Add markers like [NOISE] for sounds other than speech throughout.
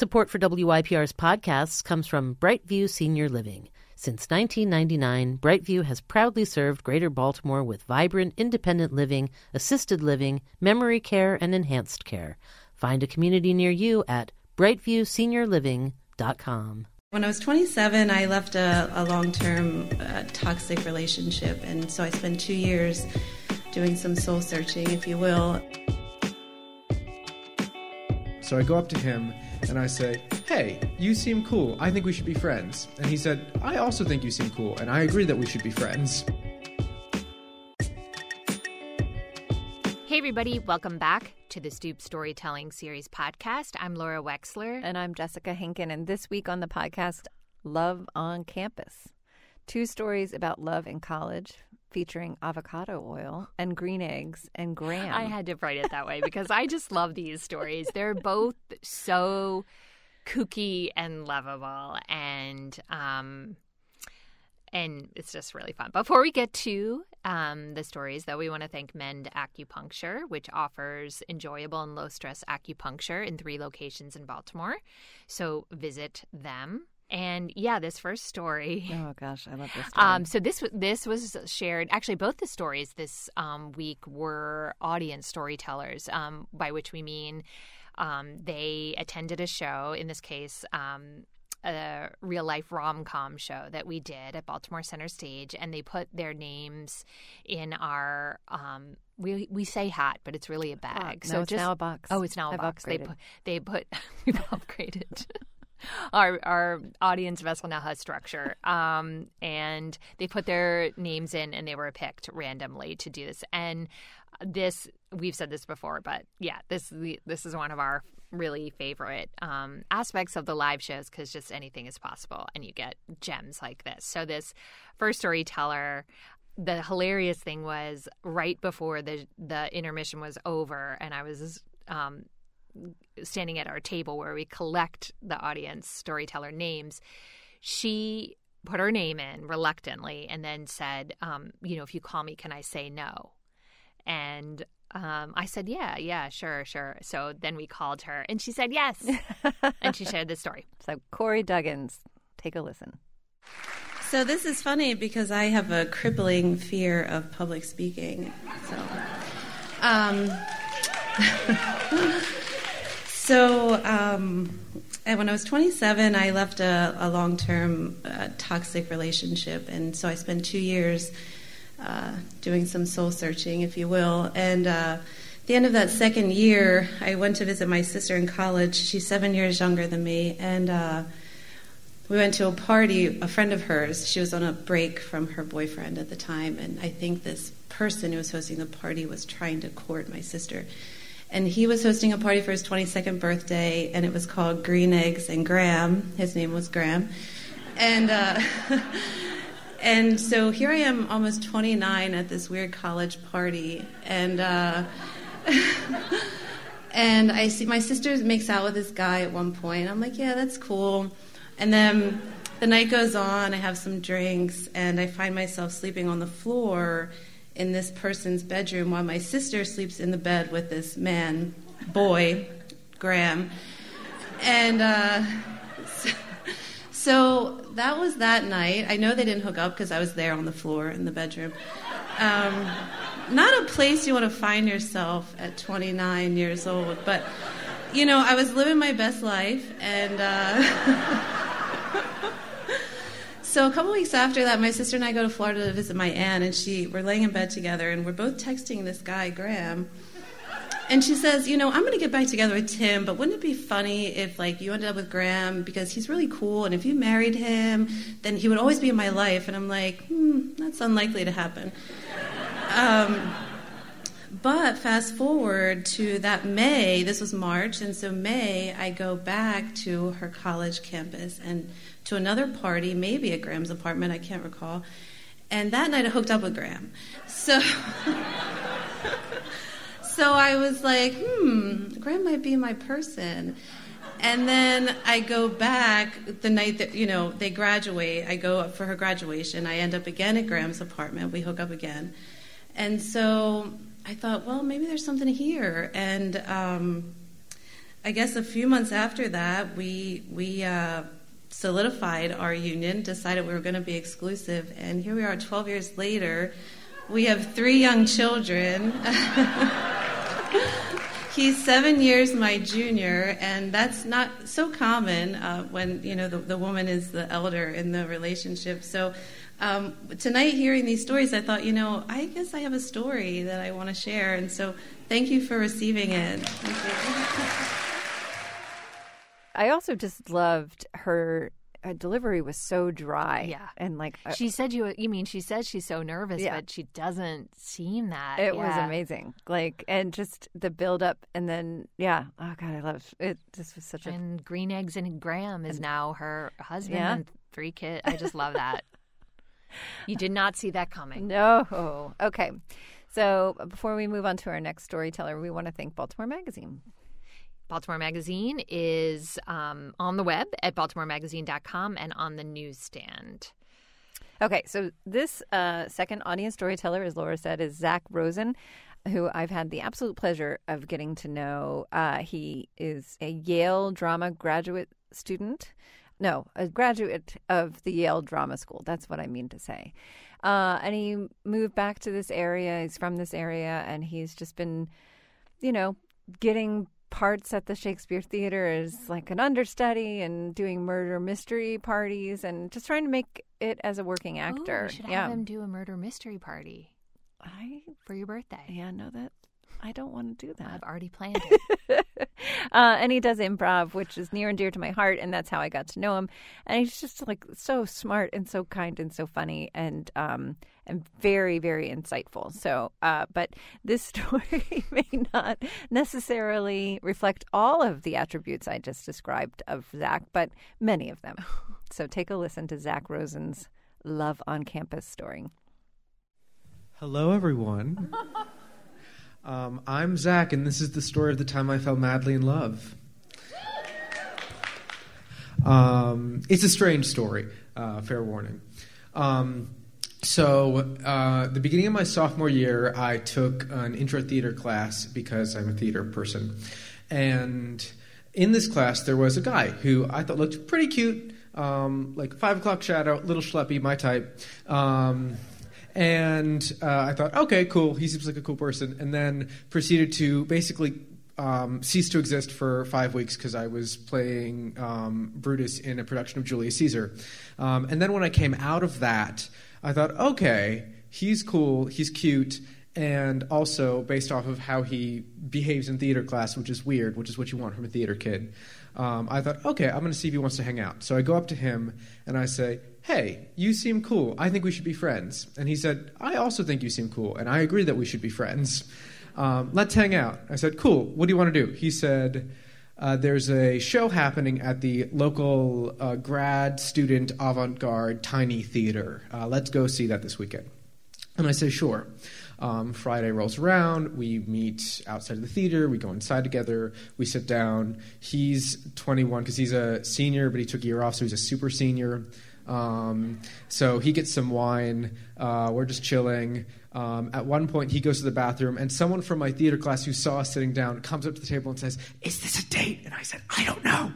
Support for WYPR's podcasts comes from Brightview Senior Living. Since 1999, Brightview has proudly served Greater Baltimore with vibrant independent living, assisted living, memory care, and enhanced care. Find a community near you at brightviewseniorliving.com. When I was 27, I left a, a long term uh, toxic relationship, and so I spent two years doing some soul searching, if you will. So I go up to him and I say, Hey, you seem cool. I think we should be friends. And he said, I also think you seem cool, and I agree that we should be friends. Hey, everybody, welcome back to the Stoop Storytelling Series podcast. I'm Laura Wexler. And I'm Jessica Henkin. And this week on the podcast, Love on Campus. Two stories about love in college featuring avocado oil and green eggs and graham. I had to write it that way [LAUGHS] because I just love these stories. They're both so kooky and lovable and um and it's just really fun. Before we get to um, the stories, though, we want to thank Mend Acupuncture, which offers enjoyable and low stress acupuncture in three locations in Baltimore. So visit them and yeah, this first story. Oh gosh, I love this. [LAUGHS] Story. Um, so this this was shared. Actually, both the stories this um, week were audience storytellers, um, by which we mean um, they attended a show. In this case. Um, a real life rom com show that we did at Baltimore Center Stage, and they put their names in our um, we we say hat, but it's really a bag. Uh, so it's just, now a box. Oh, it's now a I've box. Upgraded. They put they put [LAUGHS] we've upgraded [LAUGHS] [LAUGHS] our our audience vessel now has structure. Um, and they put their names in, and they were picked randomly to do this. And this we've said this before, but yeah, this this is one of our really favorite um, aspects of the live shows because just anything is possible, and you get gems like this. So this first storyteller the hilarious thing was right before the the intermission was over and I was um, standing at our table where we collect the audience storyteller names, she put her name in reluctantly and then said, um, you know, if you call me, can I say no? And um, I said, yeah, yeah, sure, sure. So then we called her and she said yes. [LAUGHS] and she shared this story. So Corey Duggins, take a listen. So this is funny because I have a crippling fear of public speaking. So, um, [LAUGHS] So, um, when I was 27, I left a, a long term uh, toxic relationship. And so I spent two years uh, doing some soul searching, if you will. And uh, at the end of that second year, I went to visit my sister in college. She's seven years younger than me. And uh, we went to a party, a friend of hers. She was on a break from her boyfriend at the time. And I think this person who was hosting the party was trying to court my sister and he was hosting a party for his 22nd birthday, and it was called Green Eggs and Graham. His name was Graham, and uh, [LAUGHS] and so here I am, almost 29, at this weird college party, and uh, [LAUGHS] and I see my sister makes out with this guy at one point. I'm like, yeah, that's cool, and then the night goes on. I have some drinks, and I find myself sleeping on the floor in this person's bedroom while my sister sleeps in the bed with this man, boy, Graham. And uh, so, so, that was that night. I know they didn't hook up because I was there on the floor in the bedroom. Um, not a place you want to find yourself at 29 years old, but you know, I was living my best life and. Uh, [LAUGHS] So a couple weeks after that, my sister and I go to Florida to visit my aunt, and she we're laying in bed together, and we're both texting this guy Graham. And she says, you know, I'm going to get back together with Tim, but wouldn't it be funny if like you ended up with Graham because he's really cool, and if you married him, then he would always be in my life. And I'm like, hmm, that's unlikely to happen. Um, but fast forward to that May, this was March, and so May, I go back to her college campus and to another party, maybe at Graham's apartment, I can't recall. And that night I hooked up with Graham. So [LAUGHS] So I was like, hmm, Graham might be my person. And then I go back the night that, you know, they graduate. I go up for her graduation. I end up again at Graham's apartment. We hook up again. And so I thought, well, maybe there's something here. And um, I guess a few months after that, we we uh, solidified our union, decided we were going to be exclusive, and here we are, 12 years later. We have three young children. [LAUGHS] He's seven years my junior, and that's not so common uh, when you know the, the woman is the elder in the relationship. So um, tonight, hearing these stories, I thought, you know, I guess I have a story that I want to share, and so thank you for receiving it. I also just loved her uh, delivery was so dry. Yeah. and like uh, She said you. You mean she says she's so nervous, Yeah. but she doesn't seem that. It was amazing. Like and just the build up and then yeah. Oh god, I love it. This was such a And Green Eggs and Graham is now her husband Yeah. and three kids. I just love that. You did not see that coming. no. Okay. So before we move on to our next storyteller, we want to thank Baltimore Magazine. Baltimore Magazine is um, on the web at baltimoremagazine.com and on the newsstand. Okay, so this uh, second audience storyteller, as Laura said, is Zach Rosen, who I've had the absolute pleasure of getting to know. Uh, he is a Yale drama graduate student. No, a graduate of the Yale Drama School. That's what I mean to say. Uh, and he moved back to this area. He's from this area, and he's just been, you know, getting parts at the Shakespeare Theater as like an understudy and doing murder mystery parties and just trying to make it as a working Ooh, actor. we should yeah. have him do a murder mystery party I for your birthday. yeah, no that I don't want to do that. I've already planned it. [LAUGHS] uh, and he does improv, which is near and dear to my heart, and that's how I got to know him. And he's just like so smart and so kind and so funny and um and very very insightful. So, uh, but this [LAUGHS] story may not necessarily reflect all of the attributes I just described of Zach, but many of them. [LAUGHS] So take a listen to Zach Rosen's Love on Campus story. Hello, everyone. Um, I'm Zach, and this is the story of the time I fell madly in love. Um, it's a strange story, uh, fair warning. Um, so, uh, the beginning of my sophomore year, I took an intro theater class because I'm a theater person. And in this class, there was a guy who I thought looked pretty cute, um, like five o'clock shadow, little schleppy, my type. And uh, I thought, okay, cool. He seems like a cool person. And then proceeded to basically um, cease to exist for five weeks because I was playing um, Brutus in a production of Julius Caesar. Um, and then when I came out of that, I thought, okay, he's cool, he's cute. And also, based off of how he behaves in theater class, which is weird, which is what you want from a theater kid, um, I thought, okay, I'm going to see if he wants to hang out. So I go up to him and I say, hey, you seem cool. I think we should be friends. And he said, I also think you seem cool, and I agree that we should be friends. Um, let's hang out. I said, cool. What do you want to do? He said, uh, there's a show happening at the local uh, grad student avant garde tiny theater. Uh, let's go see that this weekend. And I say, sure. Um, Friday rolls around. We meet outside of the theater. We go inside together. We sit down. He's 21 because he's a senior, but he took a year off, so he's a super senior. Um, so he gets some wine. Uh, we're just chilling. Um, at one point, he goes to the bathroom, and someone from my theater class who saw us sitting down comes up to the table and says, Is this a date? And I said, I don't know.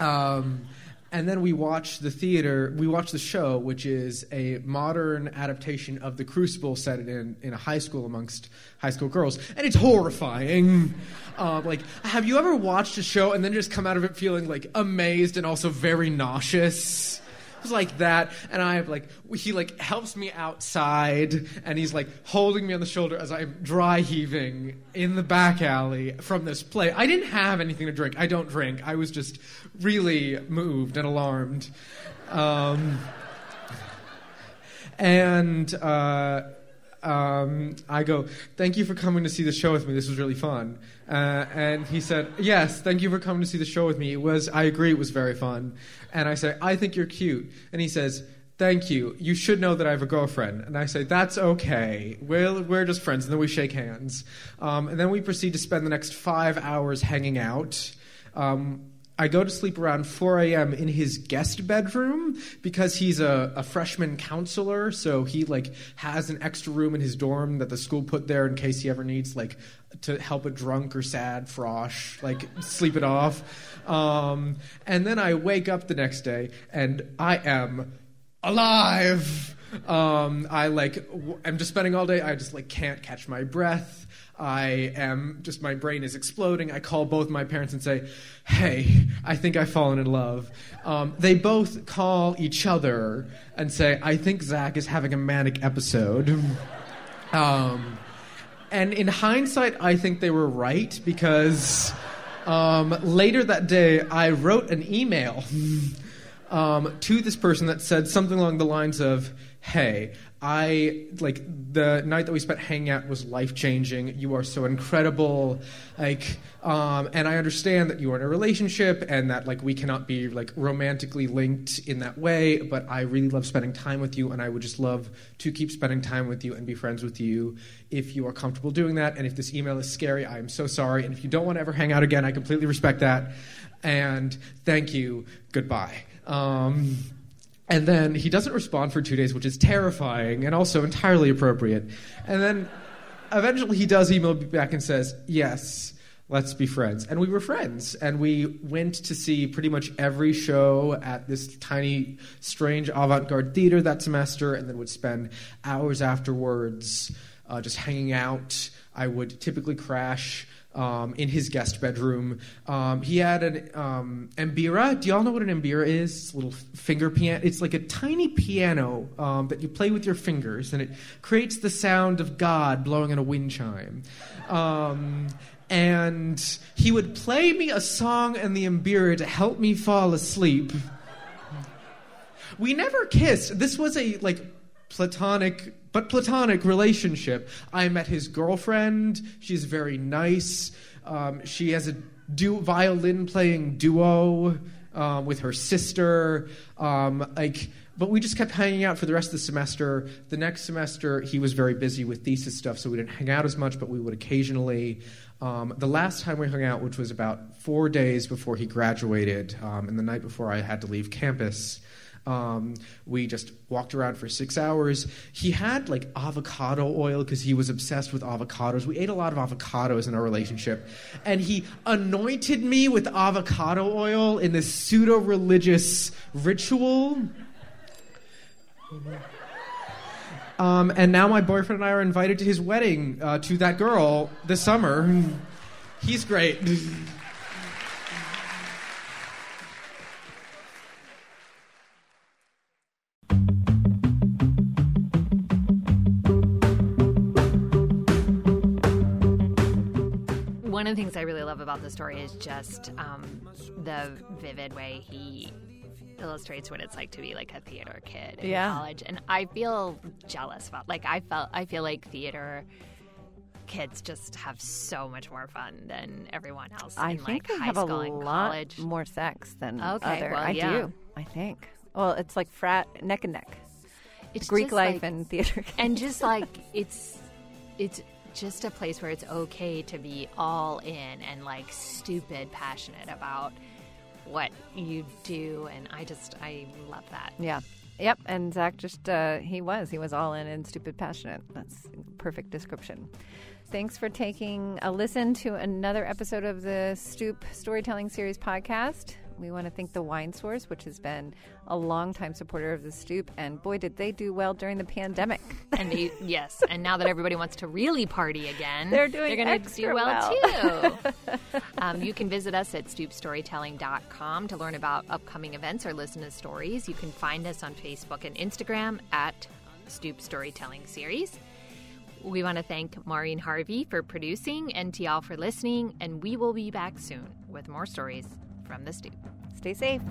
Um, and then we watch the theater, we watch the show, which is a modern adaptation of The Crucible set in, in a high school amongst high school girls. And it's horrifying. Uh, like, have you ever watched a show and then just come out of it feeling like amazed and also very nauseous? Was like that, and I have like he like helps me outside, and he's like holding me on the shoulder as I'm dry heaving in the back alley from this play. I didn't have anything to drink. I don't drink. I was just really moved and alarmed, um, and. Uh, um, I go, thank you for coming to see the show with me. This was really fun. Uh, and he said, yes, thank you for coming to see the show with me. It was, I agree, it was very fun. And I say, I think you're cute. And he says, thank you. You should know that I have a girlfriend. And I say, that's okay. We're, we're just friends. And then we shake hands. Um, and then we proceed to spend the next five hours hanging out. Um, I go to sleep around 4 a.m. in his guest bedroom because he's a, a freshman counselor. So he like has an extra room in his dorm that the school put there in case he ever needs like to help a drunk or sad frosh like sleep it off. Um, and then I wake up the next day and I am alive. Um, I like w- I'm just spending all day. I just like can't catch my breath. I am just my brain is exploding. I call both my parents and say, "Hey, I think I've fallen in love." Um, they both call each other and say, "I think Zach is having a manic episode." [LAUGHS] Um, and in hindsight, I think they were right because um, later that day, I wrote an email [LAUGHS] um, to this person that said something along the lines of, "Hey, I like the night that we spent hanging out was life changing. You are so incredible, like, um, and I understand that you are in a relationship and that like we cannot be like romantically linked in that way. But I really love spending time with you, and I would just love to keep spending time with you and be friends with you if you are comfortable doing that. And if this email is scary, I am so sorry. And if you don't want to ever hang out again, I completely respect that. And thank you. Goodbye. Um, and then he doesn't respond for two days, which is terrifying and also entirely appropriate. And then eventually he does email me back and says, Yes, let's be friends. And we were friends. And we went to see pretty much every show at this tiny, strange avant garde theater that semester, and then would spend hours afterwards uh, just hanging out. I would typically crash um, in his guest bedroom. Um, he had an um, mbira. Do y'all know what an mbira is? It's a little finger piano. It's like a tiny piano um, that you play with your fingers, and it creates the sound of God blowing in a wind chime. Um, and he would play me a song in the mbira to help me fall asleep. We never kissed. This was a like platonic but platonic relationship. I met his girlfriend. She's very nice. Um, she has a du- violin playing duo um, with her sister. Um, like, but we just kept hanging out for the rest of the semester. The next semester, he was very busy with thesis stuff, so we didn't hang out as much, but we would occasionally. Um, the last time we hung out, which was about four days before he graduated, um, and the night before I had to leave campus, um, we just walked around for six hours. He had like avocado oil because he was obsessed with avocados. We ate a lot of avocados in our relationship. And he anointed me with avocado oil in this pseudo religious ritual. Um, and now my boyfriend and I are invited to his wedding uh, to that girl this summer. He's great. [LAUGHS] of the things I really love about the story is just um, the vivid way he illustrates what it's like to be like a theater kid in Yeah. college. And I feel jealous about like I felt I feel like theater kids just have so much more fun than everyone else I in think like they high have a and lot college. more sex than Okay, other. well, I yeah. do. I think. Well, it's like frat neck and neck. It's Greek life like- and theater. [LAUGHS] and just like it's it's just a place where it's okay to be all in and like stupid passionate about what you do and i just i love that Yeah. Yep. And Zach just, uh, he was. He was all in and stupid passionate. That's perfect description. Thanks for taking a listen to another episode of the Stoop Storytelling Series podcast. We want to thank the Wine Source, which has been a longtime supporter of the Stoop. And boy, did they do well during the pandemic. [LAUGHS] and they, yes and now that everybody wants to really party again They're doing they're gonna extra do well, well. too [LAUGHS] um, you can visit us at stoopstorytelling.com to learn about upcoming events or listen to stories you can find us on facebook and instagram at stoop storytelling series we want to thank Maureen Harvey for producing and to y'all for listening, and we will be back soon with more stories from the stoop. Stay safe.